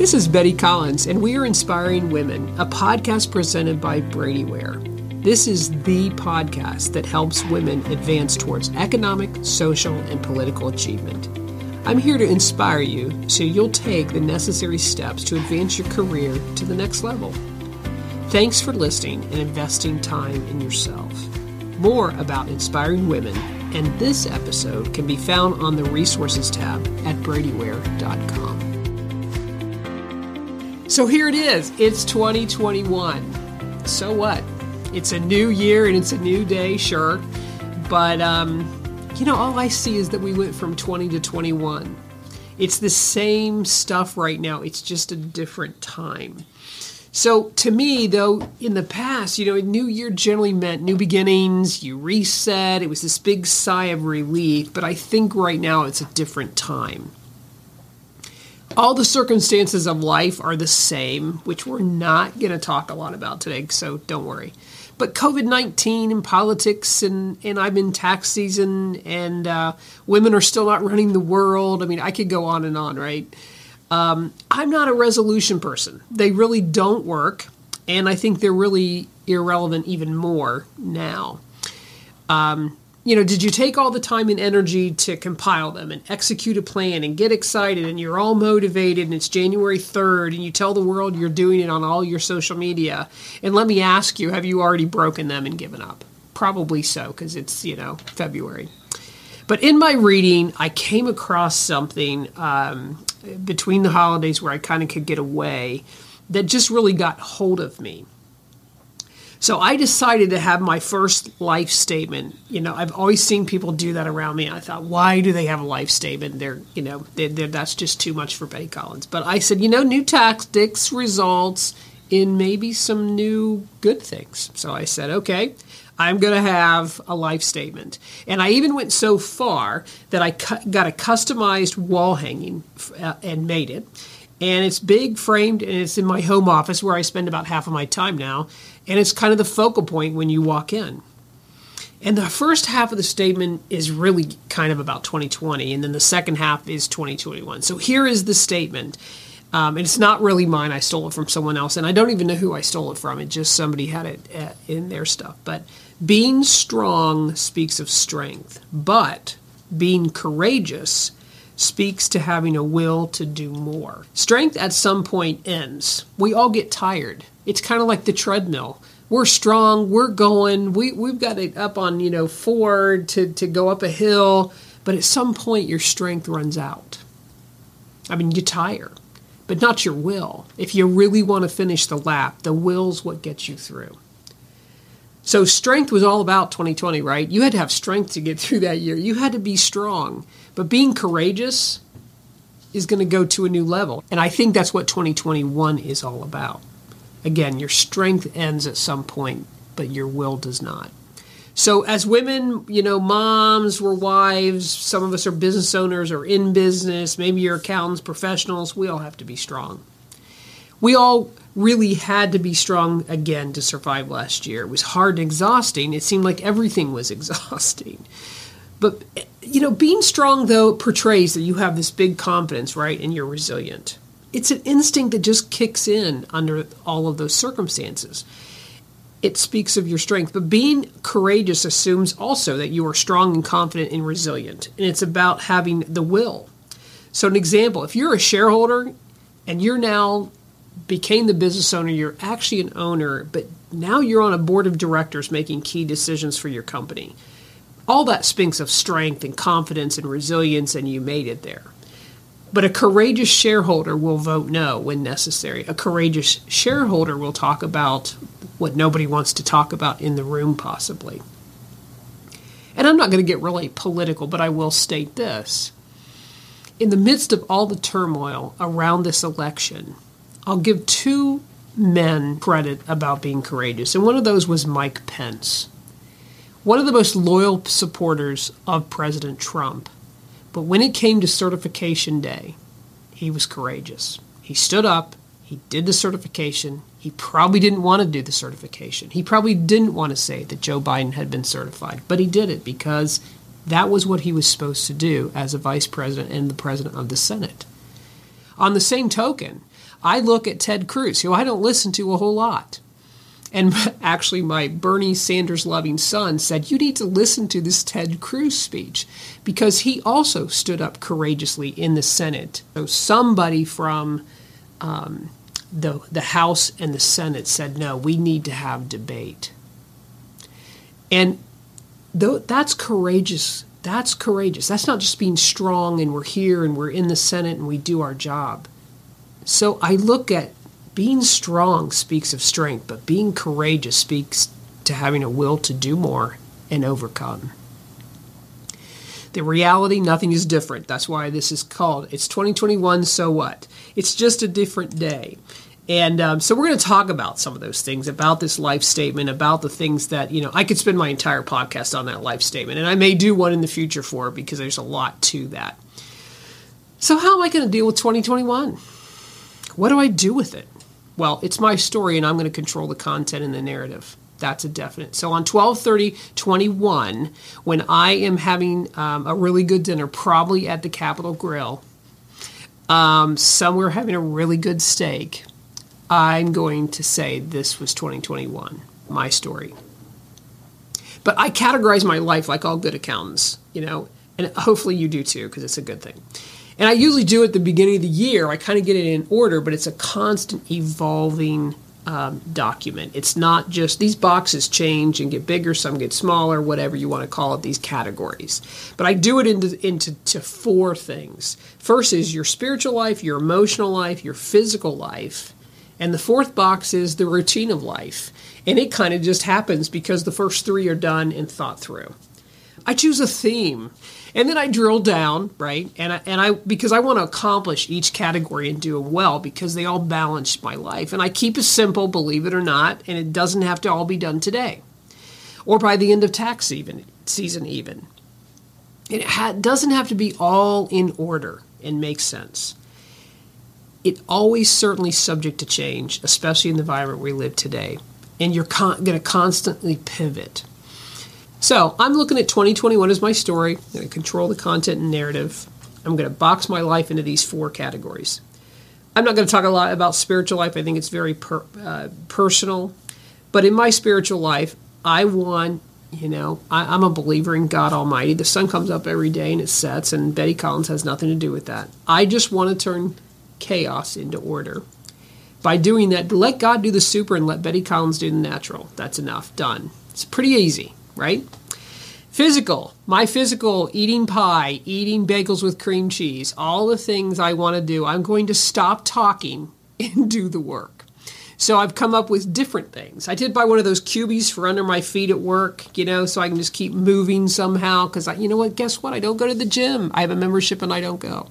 This is Betty Collins, and we are Inspiring Women, a podcast presented by Brady Ware. This is the podcast that helps women advance towards economic, social, and political achievement. I'm here to inspire you so you'll take the necessary steps to advance your career to the next level. Thanks for listening and investing time in yourself. More about inspiring women and this episode can be found on the resources tab at bradyware.com. So here it is. It's 2021. So what? It's a new year and it's a new day, sure. But, um, you know, all I see is that we went from 20 to 21. It's the same stuff right now, it's just a different time. So to me, though, in the past, you know, a New Year generally meant new beginnings, you reset, it was this big sigh of relief, but I think right now it's a different time. All the circumstances of life are the same, which we're not going to talk a lot about today, so don't worry. But COVID 19 and politics, and, and I'm in tax season, and uh, women are still not running the world. I mean, I could go on and on, right? Um, I'm not a resolution person. They really don't work, and I think they're really irrelevant even more now. Um, you know, did you take all the time and energy to compile them and execute a plan and get excited and you're all motivated and it's January 3rd and you tell the world you're doing it on all your social media? And let me ask you, have you already broken them and given up? Probably so, because it's, you know, February. But in my reading, I came across something um, between the holidays where I kind of could get away that just really got hold of me. So I decided to have my first life statement. You know, I've always seen people do that around me. I thought, why do they have a life statement? They're, you know, they're, they're, that's just too much for Betty Collins. But I said, you know, new tactics results in maybe some new good things. So I said, okay, I'm going to have a life statement. And I even went so far that I cu- got a customized wall hanging uh, and made it. And it's big, framed, and it's in my home office where I spend about half of my time now. And it's kind of the focal point when you walk in. And the first half of the statement is really kind of about 2020, and then the second half is 2021. So here is the statement. Um, and it's not really mine. I stole it from someone else, and I don't even know who I stole it from. It just somebody had it uh, in their stuff. But being strong speaks of strength, but being courageous speaks to having a will to do more. Strength at some point ends. We all get tired. It's kind of like the treadmill. We're strong, we're going, we, we've got it up on, you know, four to, to go up a hill, but at some point your strength runs out. I mean, you tire, but not your will. If you really want to finish the lap, the will's what gets you through. So strength was all about 2020, right? You had to have strength to get through that year. You had to be strong. But being courageous is going to go to a new level. And I think that's what 2021 is all about. Again, your strength ends at some point, but your will does not. So, as women, you know, moms, we're wives, some of us are business owners or in business, maybe you're accountants, professionals, we all have to be strong. We all really had to be strong again to survive last year. It was hard and exhausting. It seemed like everything was exhausting. But, eh, you know, being strong, though, portrays that you have this big confidence, right? And you're resilient. It's an instinct that just kicks in under all of those circumstances. It speaks of your strength. But being courageous assumes also that you are strong and confident and resilient. And it's about having the will. So, an example if you're a shareholder and you're now became the business owner, you're actually an owner, but now you're on a board of directors making key decisions for your company. All that speaks of strength and confidence and resilience, and you made it there. But a courageous shareholder will vote no when necessary. A courageous shareholder will talk about what nobody wants to talk about in the room, possibly. And I'm not going to get really political, but I will state this. In the midst of all the turmoil around this election, I'll give two men credit about being courageous, and one of those was Mike Pence, one of the most loyal supporters of President Trump. But when it came to certification day, he was courageous. He stood up, he did the certification. He probably didn't want to do the certification. He probably didn't want to say that Joe Biden had been certified, but he did it because that was what he was supposed to do as a vice president and the president of the Senate. On the same token, I look at Ted Cruz, who I don't listen to a whole lot. And actually, my Bernie Sanders loving son said, You need to listen to this Ted Cruz speech because he also stood up courageously in the Senate. So, somebody from um, the, the House and the Senate said, No, we need to have debate. And though that's courageous, that's courageous. That's not just being strong and we're here and we're in the Senate and we do our job. So I look at being strong speaks of strength, but being courageous speaks to having a will to do more and overcome. The reality, nothing is different. That's why this is called. It's 2021, so what? It's just a different day. And um, so we're going to talk about some of those things, about this life statement, about the things that, you know, I could spend my entire podcast on that life statement. And I may do one in the future for it because there's a lot to that. So, how am I going to deal with 2021? What do I do with it? Well, it's my story and I'm going to control the content and the narrative. That's a definite. So on 1230 21, when I am having um, a really good dinner, probably at the Capital Grille, um, somewhere having a really good steak, I'm going to say this was 2021, my story. But I categorize my life like all good accountants, you know, and hopefully you do too, because it's a good thing. And I usually do it at the beginning of the year. I kind of get it in order, but it's a constant evolving um, document. It's not just these boxes change and get bigger, some get smaller, whatever you want to call it, these categories. But I do it into, into to four things. First is your spiritual life, your emotional life, your physical life. And the fourth box is the routine of life. And it kind of just happens because the first three are done and thought through. I choose a theme. And then I drill down, right? And I, and I because I want to accomplish each category and do it well because they all balance my life. And I keep it simple, believe it or not, and it doesn't have to all be done today or by the end of tax even season even. It ha- doesn't have to be all in order and make sense. It always certainly subject to change, especially in the environment we live today. And you're con- going to constantly pivot. So I'm looking at 2021 as my story. I'm going to control the content and narrative. I'm going to box my life into these four categories. I'm not going to talk a lot about spiritual life. I think it's very per, uh, personal. But in my spiritual life, I want, you know, I, I'm a believer in God Almighty. The sun comes up every day and it sets, and Betty Collins has nothing to do with that. I just want to turn chaos into order. By doing that, let God do the super and let Betty Collins do the natural. That's enough. Done. It's pretty easy right? Physical, my physical, eating pie, eating bagels with cream cheese, all the things I want to do, I'm going to stop talking and do the work. So I've come up with different things. I did buy one of those Cubiis for under my feet at work, you know, so I can just keep moving somehow. Because you know what? Guess what? I don't go to the gym. I have a membership and I don't go.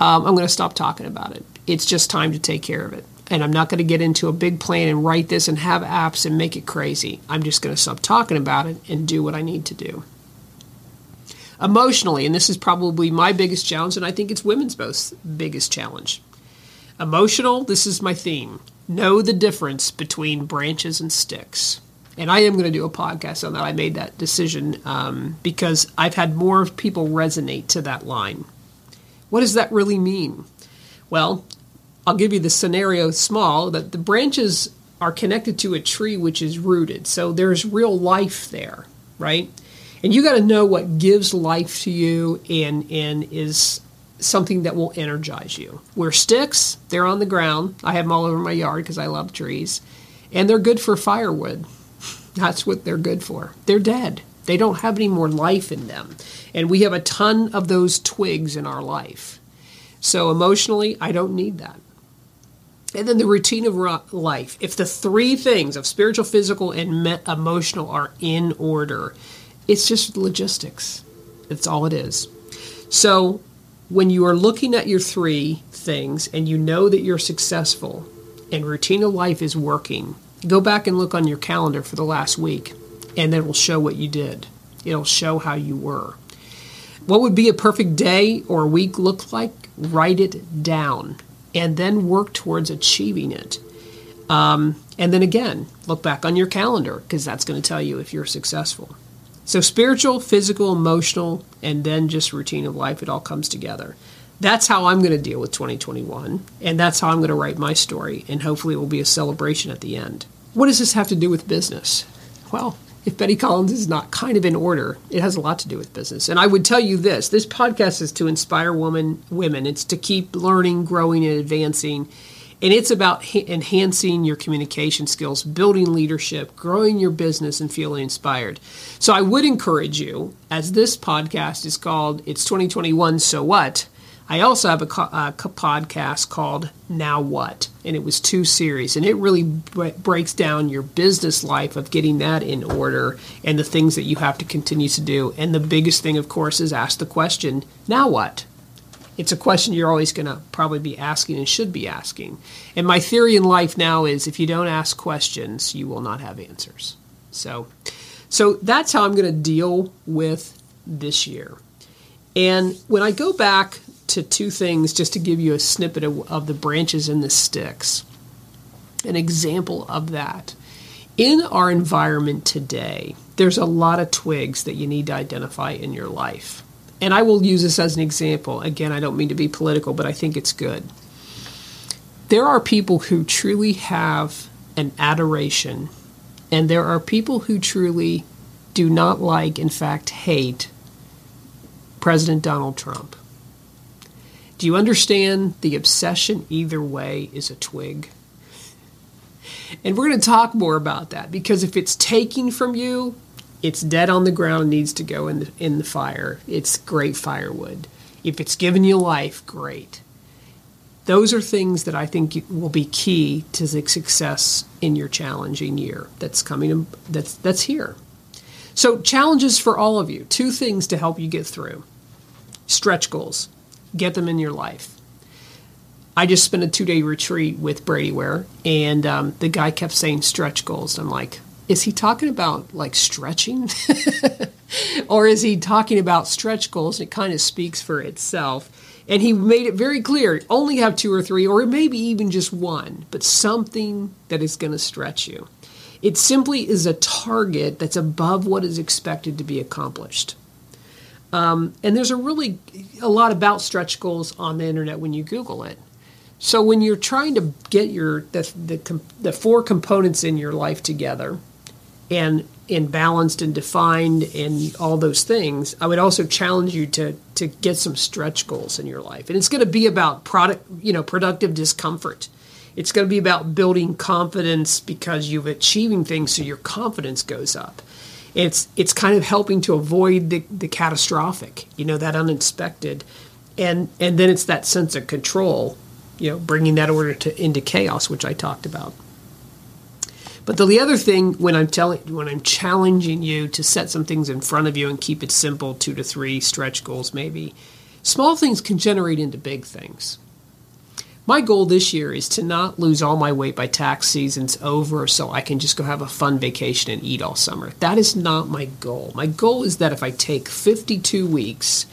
Um, I'm going to stop talking about it. It's just time to take care of it and I'm not going to get into a big plan and write this and have apps and make it crazy. I'm just going to stop talking about it and do what I need to do. Emotionally, and this is probably my biggest challenge, and I think it's women's most biggest challenge. Emotional, this is my theme. Know the difference between branches and sticks. And I am going to do a podcast on that. I made that decision um, because I've had more people resonate to that line. What does that really mean? Well, I'll give you the scenario small that the branches are connected to a tree which is rooted. So there's real life there, right? And you got to know what gives life to you and and is something that will energize you. Where sticks, they're on the ground. I have them all over my yard because I love trees. And they're good for firewood. That's what they're good for. They're dead. They don't have any more life in them. And we have a ton of those twigs in our life. So emotionally, I don't need that. And then the routine of life. If the three things of spiritual, physical, and emotional are in order, it's just logistics. That's all it is. So when you are looking at your three things and you know that you're successful and routine of life is working, go back and look on your calendar for the last week and it will show what you did. It'll show how you were. What would be a perfect day or week look like? Write it down and then work towards achieving it. Um, and then again, look back on your calendar because that's going to tell you if you're successful. So, spiritual, physical, emotional, and then just routine of life, it all comes together. that's how I'm going to deal with 2021. And that's how I'm going to write my story. And hopefully it will be a celebration at the end. What does this have to do with business? Well, if Betty Collins is not kind of in order, it has a lot to do with business. And I would tell you this this podcast is to inspire women, women. It's to keep learning, growing, and advancing. And it's about ha- enhancing your communication skills, building leadership, growing your business, and feeling inspired. So I would encourage you, as this podcast is called It's 2021, So What? I also have a, co- podcast called Now What, and it was two series, and it really b- breaks down your business life of getting that in order and the things that you have to continue to do. And the biggest thing, of course, is ask the question, Now what? It's a question you're always going to probably be asking and should be asking. And my theory in life now is if you don't ask questions, you will not have answers. So, so that's how I'm going to deal with this year. And when I go back to two things just to give you a snippet of, of the branches and the sticks. An example of that. In our environment today, there's a lot of twigs that you need to identify in your life. And I will use this as an example. Again, I don't mean to be political, but I think it's good. There are people who truly have an adoration, and there are people who truly do not like, in fact, hate President Donald Trump. Do you understand the obsession either way is a twig? And we're going to talk more about that because if it's taking from you, it's dead on the ground and needs to go in the, in the fire. It's great firewood. If it's giving you life, great. Those are things that I think will be key to the success in your challenging year that's coming that's that's here. So challenges for all of you. Two things to help you get through. Stretch goals get them in your life. I just spent a two day retreat with Brady Ware, and um, the guy kept saying stretch goals. I'm like, is he talking about like stretching? or is he talking about stretch goals? It kind of speaks for itself. And he made it very clear only have two or three, or maybe even just one, but something that is going to stretch you. It simply is a target that's above what is expected to be accomplished. Um, and there's a really a lot about stretch goals on the internet when you Google it. So when you're trying to get your the the, the four components in your life together, and and balanced and defined and all those things, I would also challenge you to to get some stretch goals in your life. And it's going to be about product, you know, productive discomfort. It's going to be about building confidence because you've achieving things so your confidence goes up it's it's kind of helping to avoid the, the catastrophic, you know, that unexpected, and and then it's that sense of control, you know, bringing that order to into chaos, which I talked about. But the, the other thing when I'm telling when I'm challenging you to set some things in front of you and keep it simple, two to three stretch goals maybe, small things can generate into big things. My goal this year is to not lose all my weight by tax season's over so I can just go have a fun vacation and eat all summer. That is not my goal. My goal is that if I take 52 weeks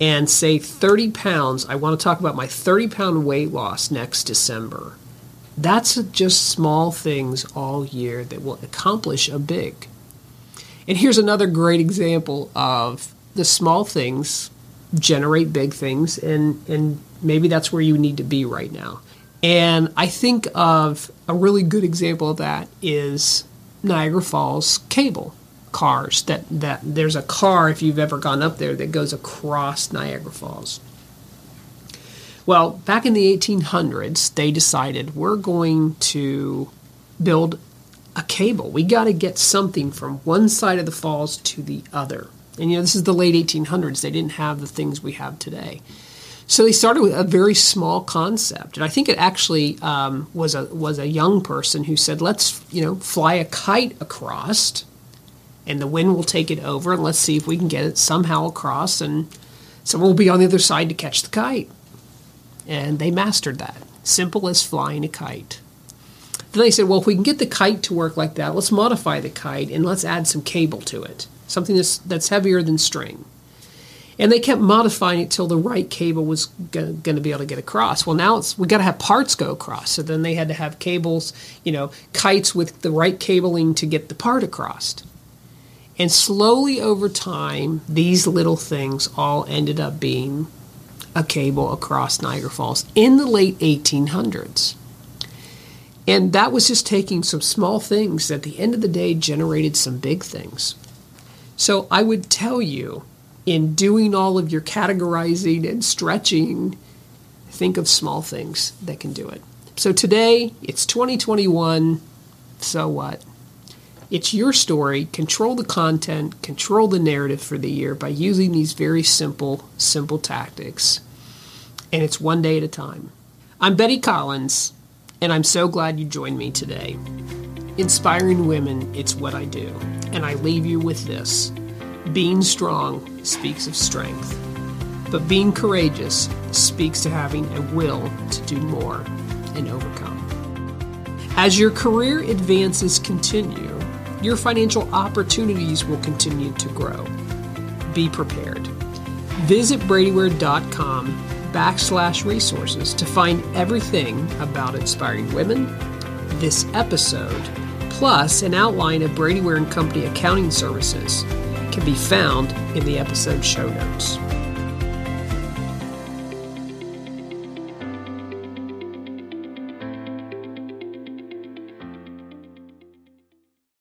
and say 30 pounds, I want to talk about my 30 pound weight loss next December. That's just small things all year that will accomplish a big. And here's another great example of the small things generate big things and and maybe that's where you need to be right now. And I think of a really good example of that is Niagara Falls cable cars. That, that there's a car, if you've ever gone up there, that goes across Niagara Falls. Well, back in the 1800s, they decided we're going to build a cable. We got to get something from one side of the falls to the other. And you know, this is the late 1800s. They didn't have the things we have today. So they started with a very small concept, and I think it actually um, was a was a young person who said, "Let's you know fly a kite across, and the wind will take it over, and let's see if we can get it somehow across, and someone will be on the other side to catch the kite." And they mastered that, simple as flying a kite. Then they said, "Well, if we can get the kite to work like that, let's modify the kite and let's add some cable to it, something that's that's heavier than string." and they kept modifying it till the right cable was going to be able to get across. Well, now it's we got to have parts go across. So then they had to have cables, you know, kites with the right cabling to get the part across. And slowly over time, these little things all ended up being a cable across Niagara Falls in the late 1800s. And that was just taking some small things that at the end of the day generated some big things. So I would tell you, in doing all of your categorizing and stretching, think of small things that can do it. So today, it's 2021. So what? It's your story. Control the content, control the narrative for the year by using these very simple, simple tactics. And it's one day at a time. I'm Betty Collins, and I'm so glad you joined me today. Inspiring women, it's what I do. And I leave you with this being strong speaks of strength, but being courageous speaks to having a will to do more and overcome. As your career advances continue, your financial opportunities will continue to grow. Be prepared. Visit bradyware.com backslash resources to find everything about inspiring women, this episode, plus an outline of Brady Ware and Company accounting services can be found in the episode show notes.